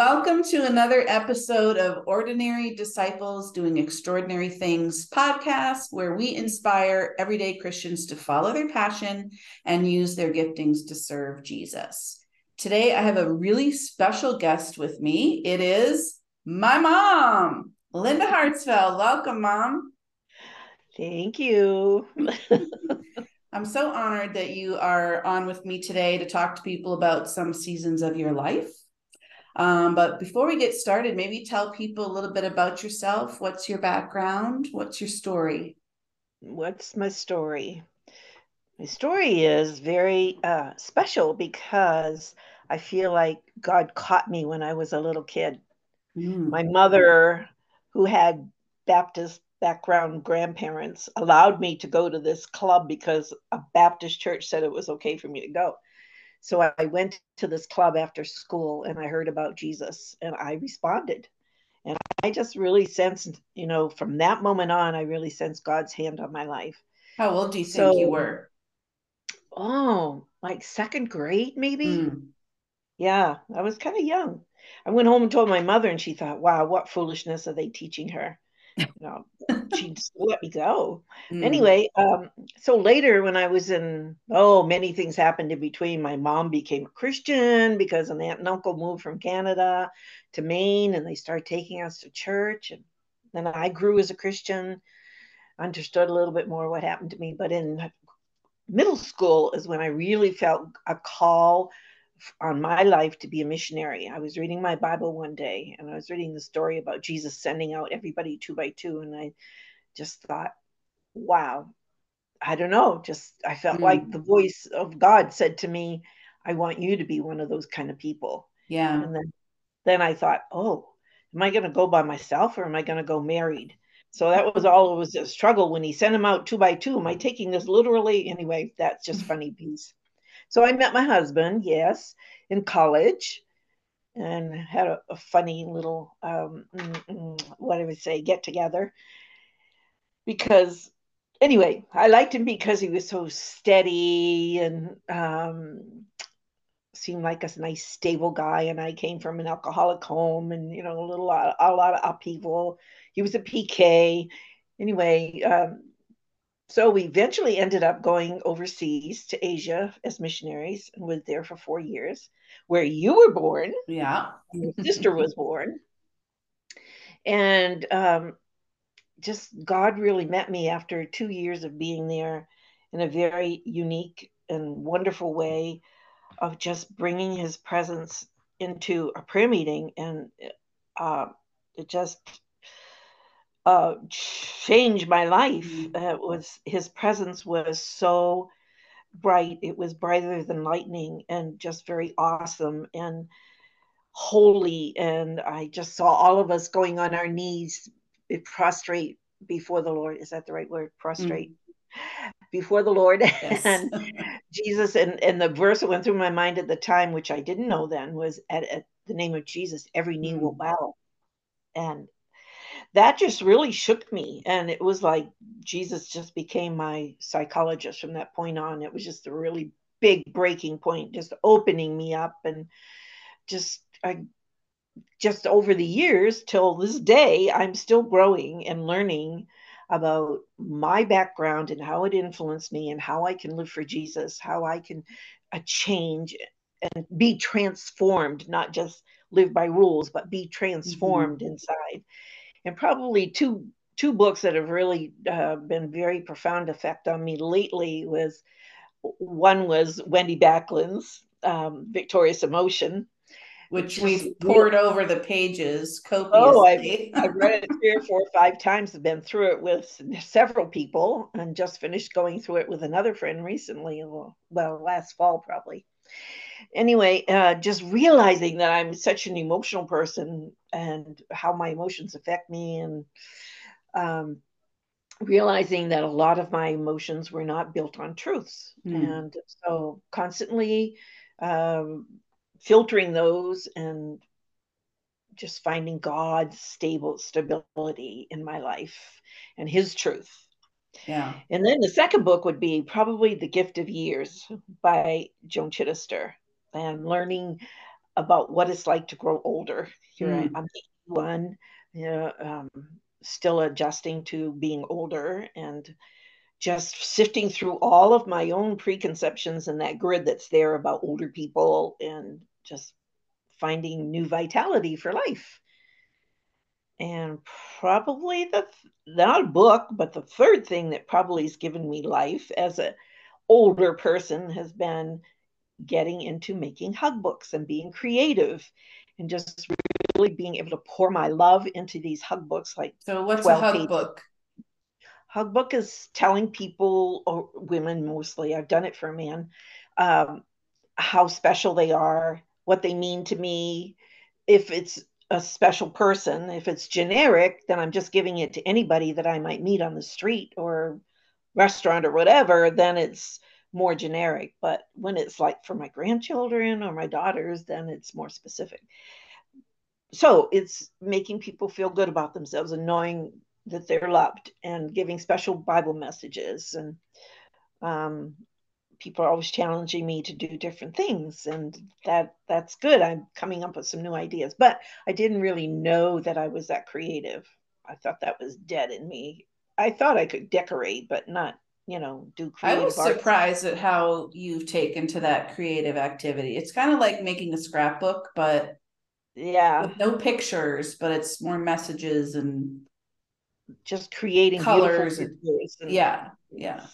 Welcome to another episode of Ordinary Disciples Doing Extraordinary Things podcast, where we inspire everyday Christians to follow their passion and use their giftings to serve Jesus. Today, I have a really special guest with me. It is my mom, Linda Hartzfeld. Welcome, Mom. Thank you. I'm so honored that you are on with me today to talk to people about some seasons of your life. Um, but before we get started, maybe tell people a little bit about yourself. What's your background? What's your story? What's my story? My story is very uh, special because I feel like God caught me when I was a little kid. Mm. My mother, who had Baptist background grandparents, allowed me to go to this club because a Baptist church said it was okay for me to go. So I went to this club after school and I heard about Jesus and I responded. And I just really sensed, you know, from that moment on, I really sensed God's hand on my life. How old do you think you were? Oh, like second grade, maybe? Mm. Yeah, I was kind of young. I went home and told my mother, and she thought, wow, what foolishness are they teaching her? You know, she just let me go. Mm. Anyway, um, so later when I was in, oh, many things happened in between. My mom became a Christian because an aunt and uncle moved from Canada to Maine and they started taking us to church. And then I grew as a Christian, understood a little bit more what happened to me. But in middle school is when I really felt a call on my life to be a missionary. I was reading my Bible one day and I was reading the story about Jesus sending out everybody two by two. And I just thought, wow, I don't know. Just, I felt mm. like the voice of God said to me, I want you to be one of those kind of people. Yeah. And then, then I thought, oh, am I going to go by myself or am I going to go married? So that was all it was a struggle when he sent him out two by two. Am I taking this literally? Anyway, that's just funny piece. So I met my husband, yes, in college and had a, a funny little, um, mm, mm, what do we say, get together. Because, anyway, I liked him because he was so steady and um, seemed like a nice, stable guy. And I came from an alcoholic home and, you know, a little, a lot of upheaval. He was a PK. Anyway, um, so we eventually ended up going overseas to Asia as missionaries and was there for four years, where you were born. Yeah. Your sister was born. And um, just God really met me after two years of being there in a very unique and wonderful way of just bringing his presence into a prayer meeting. And uh, it just uh, changed my life. Mm-hmm. Uh, was his presence was so bright. It was brighter than lightning and just very awesome and holy. And I just saw all of us going on our knees, prostrate before the Lord. Is that the right word? Prostrate. Mm-hmm. Before the Lord yes. and Jesus, and, and the verse that went through my mind at the time, which I didn't know then, was at, at the name of Jesus, every knee will mm. bow. And that just really shook me. And it was like Jesus just became my psychologist from that point on. It was just a really big breaking point, just opening me up and just I just over the years till this day, I'm still growing and learning about my background and how it influenced me and how I can live for Jesus, how I can uh, change and be transformed, not just live by rules, but be transformed mm-hmm. inside and probably two two books that have really uh, been very profound effect on me lately was one was Wendy Backlund's um, Victorious Emotion, which we've poured over the pages copiously. Oh, I've, I've read it three or four or five times. I've been through it with several people and just finished going through it with another friend recently. Well, last fall probably anyway, uh, just realizing that I'm such an emotional person and how my emotions affect me, and um, realizing that a lot of my emotions were not built on truths. Mm. And so constantly um, filtering those and just finding God's stable stability in my life and his truth. Yeah. And then the second book would be probably The Gift of Years by Joan Chittister and learning about what it's like to grow older. Here Mm. I'm 81, you know, um, still adjusting to being older and just sifting through all of my own preconceptions and that grid that's there about older people and just finding new vitality for life. And probably the not a book, but the third thing that probably has given me life as a older person has been getting into making hug books and being creative and just really being able to pour my love into these hug books like so what's a hug pages. book hug book is telling people or women mostly i've done it for a man um, how special they are what they mean to me if it's a special person if it's generic then i'm just giving it to anybody that i might meet on the street or restaurant or whatever then it's more generic. But when it's like for my grandchildren or my daughters, then it's more specific. So it's making people feel good about themselves and knowing that they're loved and giving special Bible messages. And um, people are always challenging me to do different things, and that that's good. I'm coming up with some new ideas, but I didn't really know that I was that creative. I thought that was dead in me. I thought I could decorate, but not you know do creative i was surprised at how you've taken to that creative activity. It's kind of like making a scrapbook but yeah. no pictures but it's more messages and just creating colors and, and, yeah yeah.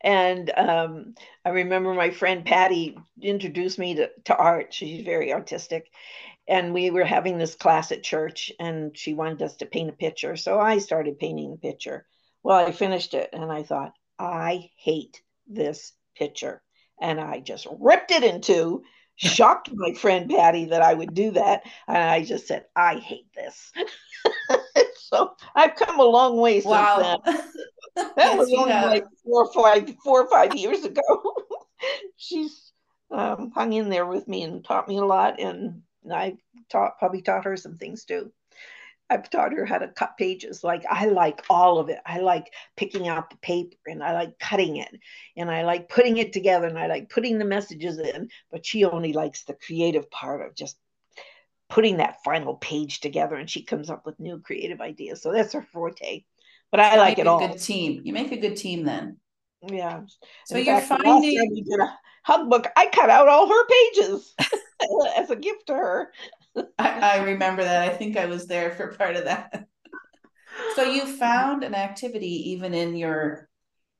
And um, i remember my friend patty introduced me to, to art. She's very artistic. And we were having this class at church and she wanted us to paint a picture. So i started painting the picture well, I finished it and I thought, I hate this picture. And I just ripped it in two, shocked my friend Patty that I would do that. And I just said, I hate this. so I've come a long way since wow. then. That yes, was only have. like four or five, four or five years ago. She's um, hung in there with me and taught me a lot. And I taught probably taught her some things too. I've taught her how to cut pages. Like I like all of it. I like picking out the paper and I like cutting it and I like putting it together and I like putting the messages in. But she only likes the creative part of just putting that final page together and she comes up with new creative ideas. So that's her forte. But I like it all. Good team. You make a good team then. Yeah. So In you're fact, finding we did a hug book. I cut out all her pages as a gift to her. I, I remember that. I think I was there for part of that. so you found an activity even in your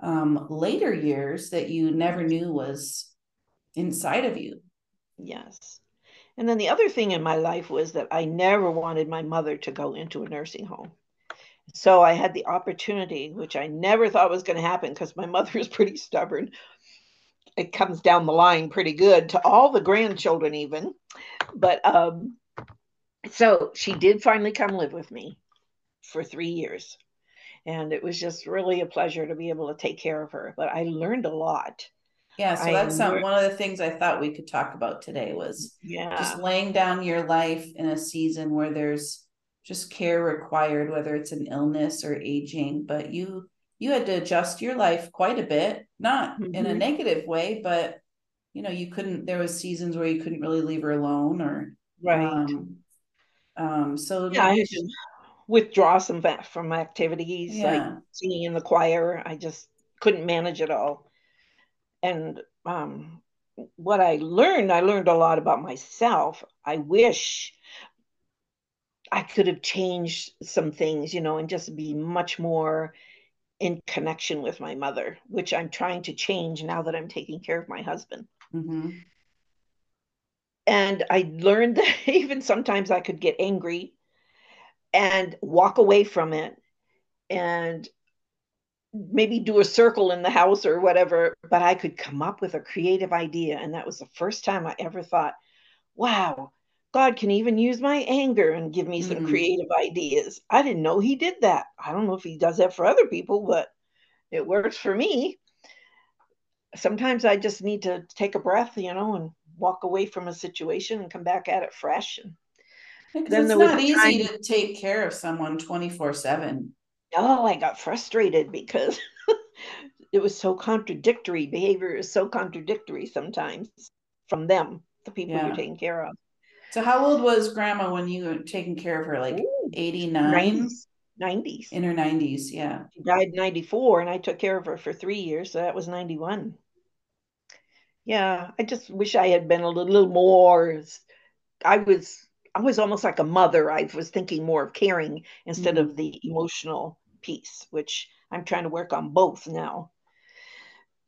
um, later years that you never knew was inside of you. Yes. And then the other thing in my life was that I never wanted my mother to go into a nursing home. So I had the opportunity, which I never thought was going to happen because my mother is pretty stubborn. It comes down the line pretty good to all the grandchildren, even. But um, so she did finally come live with me for three years. And it was just really a pleasure to be able to take care of her. But I learned a lot. Yeah, so that's some, one of the things I thought we could talk about today was yeah. just laying down your life in a season where there's just care required, whether it's an illness or aging. But you you had to adjust your life quite a bit, not mm-hmm. in a mm-hmm. negative way, but you know, you couldn't there was seasons where you couldn't really leave her alone or right. Um, um, so yeah, I had to withdraw some from my activities yeah. like singing in the choir. I just couldn't manage it all. And um, what I learned, I learned a lot about myself. I wish I could have changed some things, you know, and just be much more in connection with my mother, which I'm trying to change now that I'm taking care of my husband. Mm-hmm and I learned that even sometimes I could get angry and walk away from it and maybe do a circle in the house or whatever, but I could come up with a creative idea. And that was the first time I ever thought, wow, God can even use my anger and give me some mm-hmm. creative ideas. I didn't know He did that. I don't know if He does that for other people, but it works for me. Sometimes I just need to take a breath, you know, and walk away from a situation and come back at it fresh. And then it's not easy to take care of someone 24 7. Oh, I got frustrated because it was so contradictory. Behavior is so contradictory sometimes from them the people Yeah. you're taking care of. So how old was grandma when you were taking care of her? Like Ooh, 89 90s. 90s. in her 90s. Yeah. She died 94 and I took care of her for three years. So that was 91. Yeah, I just wish I had been a little more. I was I was almost like a mother. I was thinking more of caring instead Mhm. of the emotional piece, which I'm trying to work on both now.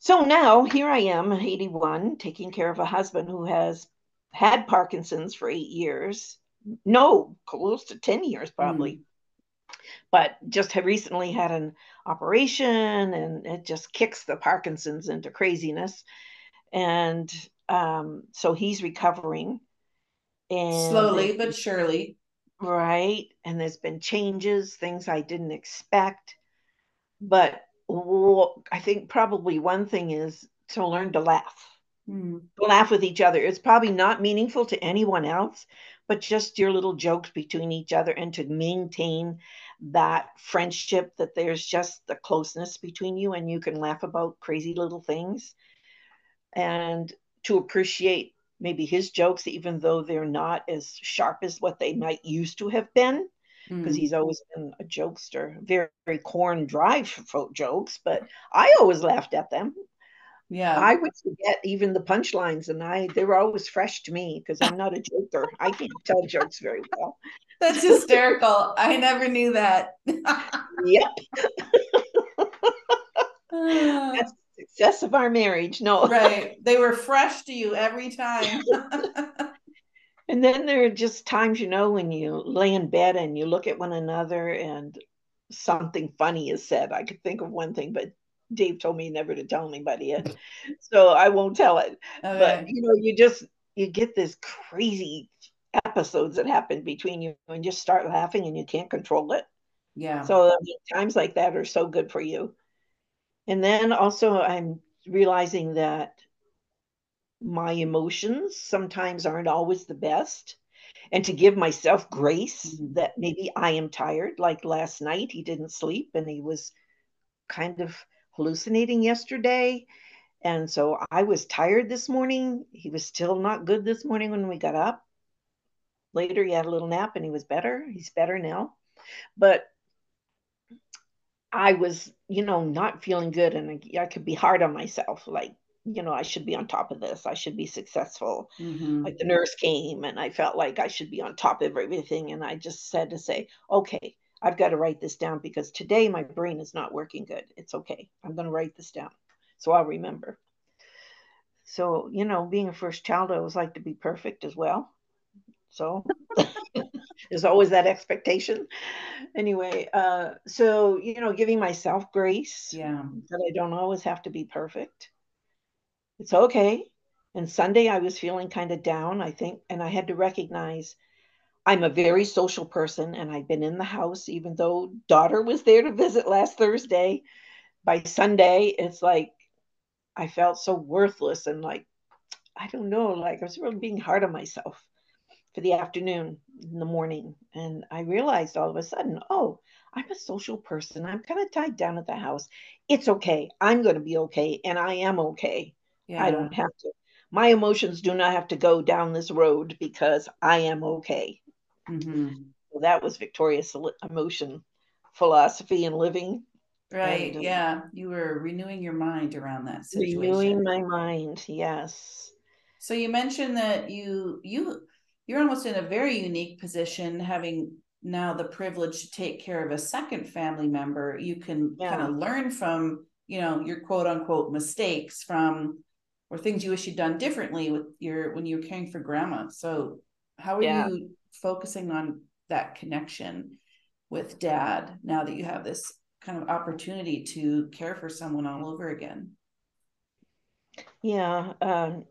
So now here I am, 81, taking care of a husband who has had Parkinson's for eight years. No, close to 10 years probably. But just have recently had an operation and it just kicks the Parkinson's into craziness. And um, so he's recovering. And Slowly but surely. right. And there's been changes, things I didn't expect. But I think probably one thing is to learn to laugh, Mm. laugh with each other. It's probably not meaningful to anyone else, but just your little jokes between each other and to maintain that friendship that there's just the closeness between you and you can laugh about crazy little things and to appreciate maybe his jokes, even though they're not as sharp as what they might used to have been because Mm. he's always been a jokester, very, very corn dry jokes, but I always laughed at them. Yeah. I would forget even the punchlines, and I they were always fresh to me because I'm not a joker. I can't tell jokes very well. That's hysterical. I never knew that. Yep, Ah, that's the success of our marriage. No, right. They were fresh to you every time. And then there are just times, you know, when you lay in bed and you look at one another and something funny is said. I could think of one thing, but Dave told me never to tell anybody yet. So I won't tell it. But you know, you just you get this crazy episodes that happen between you and just start laughing and you can't control it. Yeah. So I mean, times like that are so good for you. And then also I'm realizing that my emotions sometimes aren't always the best. And to give myself grace Mhm. that maybe I am tired. Like last night, he didn't sleep and he was kind of hallucinating yesterday. And so I was tired this morning. He was still not good this morning when we got up. Later, he had a little nap and he was better. He's better now. But I was, you know, not feeling good and I, I could be hard on myself. Like, you know, I should be on top of this. I should be successful. Mhm. Like the nurse came and I felt like I should be on top of everything. And I just said to say, okay, I've got to write this down because today my brain is not working good. It's okay. I'm going to write this down so I'll remember. So, you know, being a first child, I always like to be perfect as well. So there's always that expectation. Anyway, uh, so, you know, giving myself grace Yeah. that I don't always have to be perfect. It's okay. And Sunday, I was feeling kind of down, I think, and I had to recognize I'm a very social person and I've been in the house, even though daughter was there to visit last Thursday. By Sunday, it's like I felt so worthless and like, I don't know, like I was really being hard on myself for the afternoon in the morning. And I realized all of a sudden, oh, I'm a social person. I'm kind of tied down at the house. It's okay. I'm going to be okay. And I am okay. Yeah. I don't have to. My emotions do not have to go down this road because I am okay. Mhm. So that was Victorious sol- emotion philosophy and living, Right. and um, Yeah. You were renewing your mind around that situation. renewing my mind. Yes. So you mentioned that you you you're almost in a very unique position having now the privilege to take care of a second family member. You can kind of learn from, you know, your quote unquote mistakes from or things you wish you'd done differently with your when you were caring for grandma. So how are Yeah. you focusing on that connection with dad now that you have this kind of opportunity to care for someone all over again? Yeah. Um,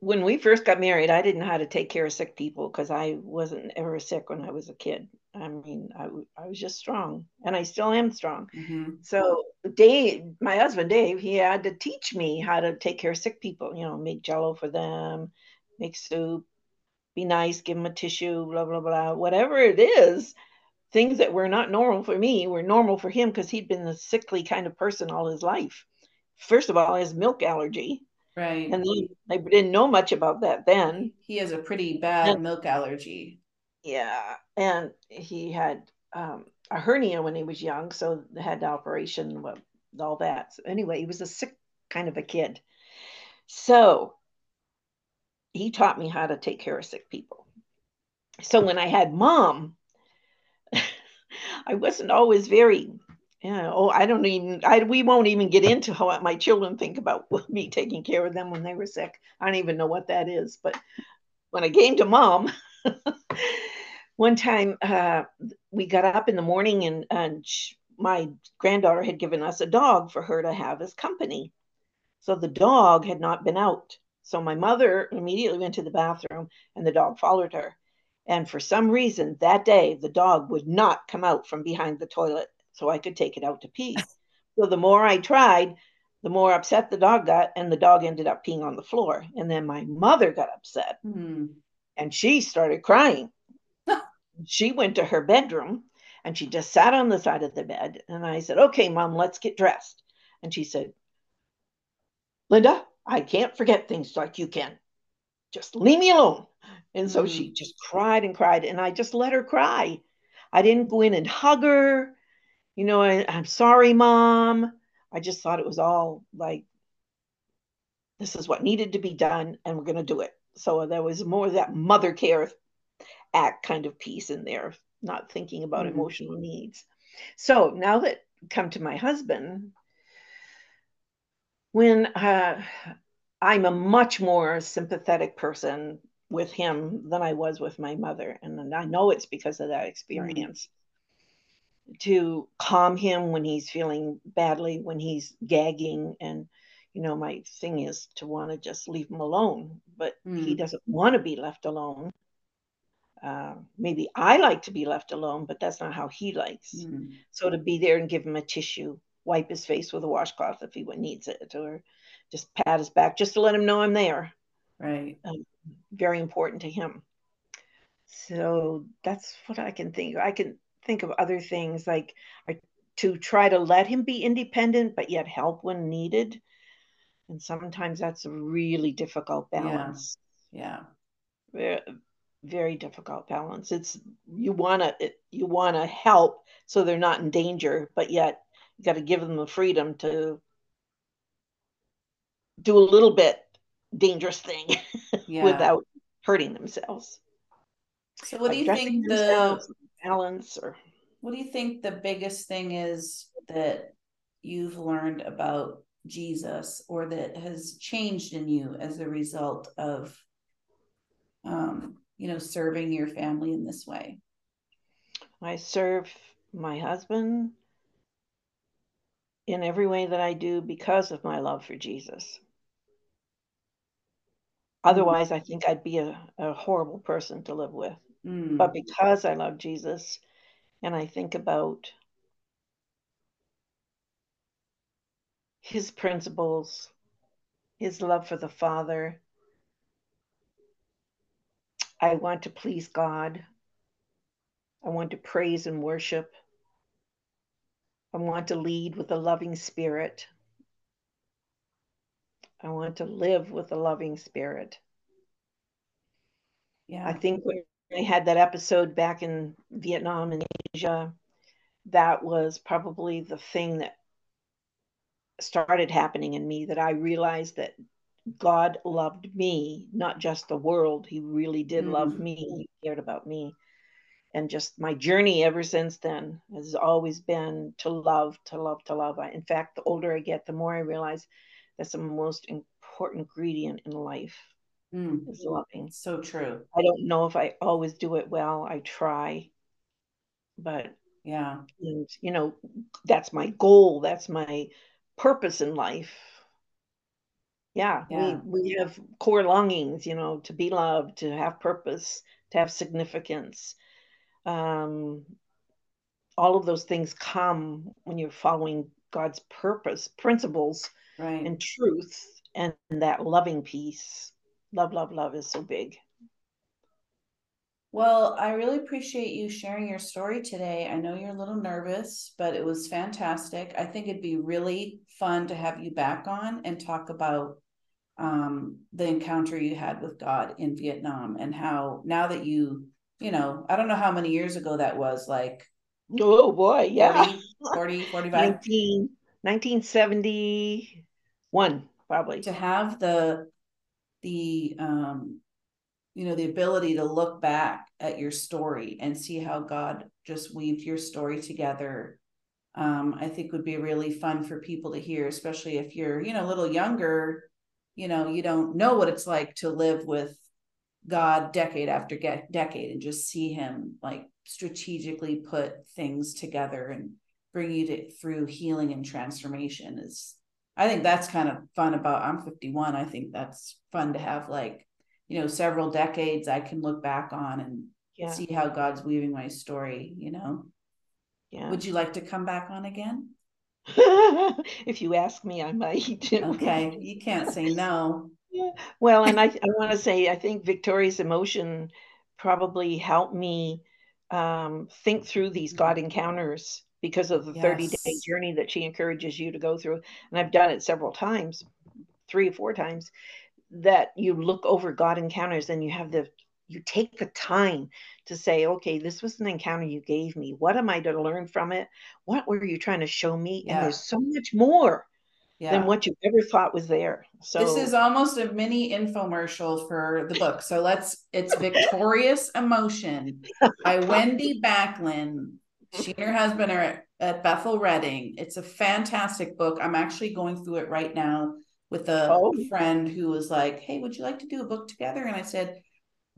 when we first got married, I didn't know how to take care of sick people because I wasn't ever sick when I was a kid. I mean, I, w- I was just strong and I still am strong. hmm So Dave, my husband Dave, he had to teach me how to take care of sick people, you know, make jello for them, make soup, be nice, give them a tissue, blah, blah, blah, whatever it is. Things that were not normal for me were normal for him because he'd been a sickly kind of person all his life. First of all, his milk allergy. Right. And then I didn't know much about that then. He has a pretty bad and, milk allergy. Yeah. And he had um, a hernia when he was young. So they had the operation, all that. So anyway, he was a sick kind of a kid. So he taught me how to take care of sick people. So when I had mom, I wasn't always very, you know, oh, I don't even, I, we won't even get into how my children think about me taking care of them when they were sick. I don't even know what that is. But when I came to mom, one time uh, we got up in the morning and, and she, my granddaughter had given us a dog for her to have as company. So the dog had not been out. So my mother immediately went to the bathroom and the dog followed her. And for some reason that day, the dog would not come out from behind the toilet so I could take it out to pee. So the more I tried, the more upset the dog got, and the dog ended up peeing on the floor. And then my mother got upset mm-hmm. and she started crying. she went to her bedroom and she just sat on the side of the bed. And I said, Okay, mom, let's get dressed. And she said, Linda, I can't forget things like you can. Just leave me alone. And so mm-hmm. she just cried and cried. And I just let her cry. I didn't go in and hug her. You know, I, I'm sorry, mom. I just thought it was all like, this is what needed to be done, and we're going to do it. So there was more that mother care act kind of piece in there, not thinking about mm-hmm. emotional needs. So now that come to my husband, when uh, I'm a much more sympathetic person with him than I was with my mother. And I know it's because of that experience. Mm. To calm him when he's feeling badly, when he's gagging. And, you know, my thing is to want to just leave him alone, but mm. he doesn't want to be left alone. Uh, maybe I like to be left alone, but that's not how he likes. Mm. So to be there and give him a tissue, wipe his face with a washcloth if he needs it, or just pat his back just to let him know I'm there. Right. Um, very important to him. So that's what I can think. I can think of other things like to try to let him be independent, but yet help when needed. And sometimes that's a really difficult balance. Yeah. yeah. Very, very difficult balance. It's you want to you want to help so they're not in danger, but yet you got to give them the freedom to do a little bit dangerous thing yeah. without hurting themselves. So what do you think the balance or what do you think the biggest thing is that you've learned about Jesus or that has changed in you as a result of um, you know serving your family in this way? I serve my husband in every way that I do because of my love for Jesus. Otherwise, I think I'd be a, a horrible person to live with. Mm. But because I love Jesus and I think about his principles, his love for the Father, I want to please God. I want to praise and worship. I want to lead with a loving spirit. I want to live with a loving spirit. Yeah. I think when I had that episode back in Vietnam and Asia, that was probably the thing that started happening in me that I realized that God loved me, not just the world. He really did mm-hmm. love me. He cared about me. And just my journey ever since then has always been to love, to love, to love. I, in fact, the older I get, the more I realize that's the most important ingredient in life mm. is loving. So true. I don't know if I always do it well. I try, but yeah, and you know that's my goal. That's my purpose in life. Yeah, yeah, we we have core longings, you know, to be loved, to have purpose, to have significance. Um, all of those things come when you're following God's purpose, principles, right. and truth and that loving piece love love love is so big. Well i really appreciate you sharing your story today. I know you're a little nervous but it was fantastic. I think it'd be really fun to have you back on and talk about um, the encounter you had with God in Vietnam and how now that you, you know, I don't know how many years ago that was, like oh boy, yeah. 40, 40 45 19, 1971 probably. To have the the um you know the ability to look back at your story and see how God just weaved your story together um, I think would be really fun for people to hear, especially if you're, you know, a little younger, you know, you don't know what it's like to live with God decade after get, decade and just see him like strategically put things together and bring you to, through healing and transformation is I think that's kind of fun about I'm 51. I think that's fun to have like, you know, several decades I can look back on and yeah. see how God's weaving my story, you know. Yeah. Would you like to come back on again? if you ask me, I might. okay, you can't say no. Well, and I, I want to say, I think Victorious emotion probably helped me um, think through these mm-hmm. God encounters because of the yes. 30 day journey that she encourages you to go through. And I've done it several times, three or four times, that you look over God encounters and you have the you take the time to say, okay, this was an encounter you gave me. What am I to learn from it? What were you trying to show me? Yeah. And there's so much more yeah. than what you ever thought was there. So this is almost a mini infomercial for the book. So let's it's Victorious Emotion by Wendy Backlund. She and her husband are at, Bethel Redding. It's a fantastic book. I'm actually going through it right now with a oh. friend who was like, Hey, would you like to do a book together? And I said,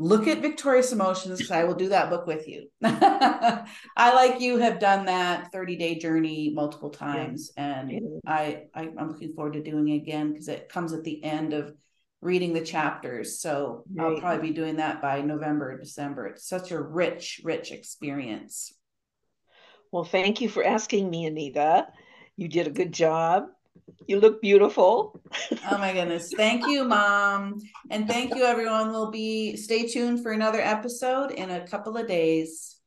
look at victorious emotions because i will do that book with you. I like you have done that 30 day journey multiple times and I, I am looking forward to doing it again because it comes at the end of reading the chapters. So right. i'll probably be doing that by november december. It's such a rich rich experience. Well thank you for asking me anita. You did a good job you look beautiful. oh my goodness. Thank you, mom. And thank you, everyone. We'll be stay tuned for another episode in a couple of days.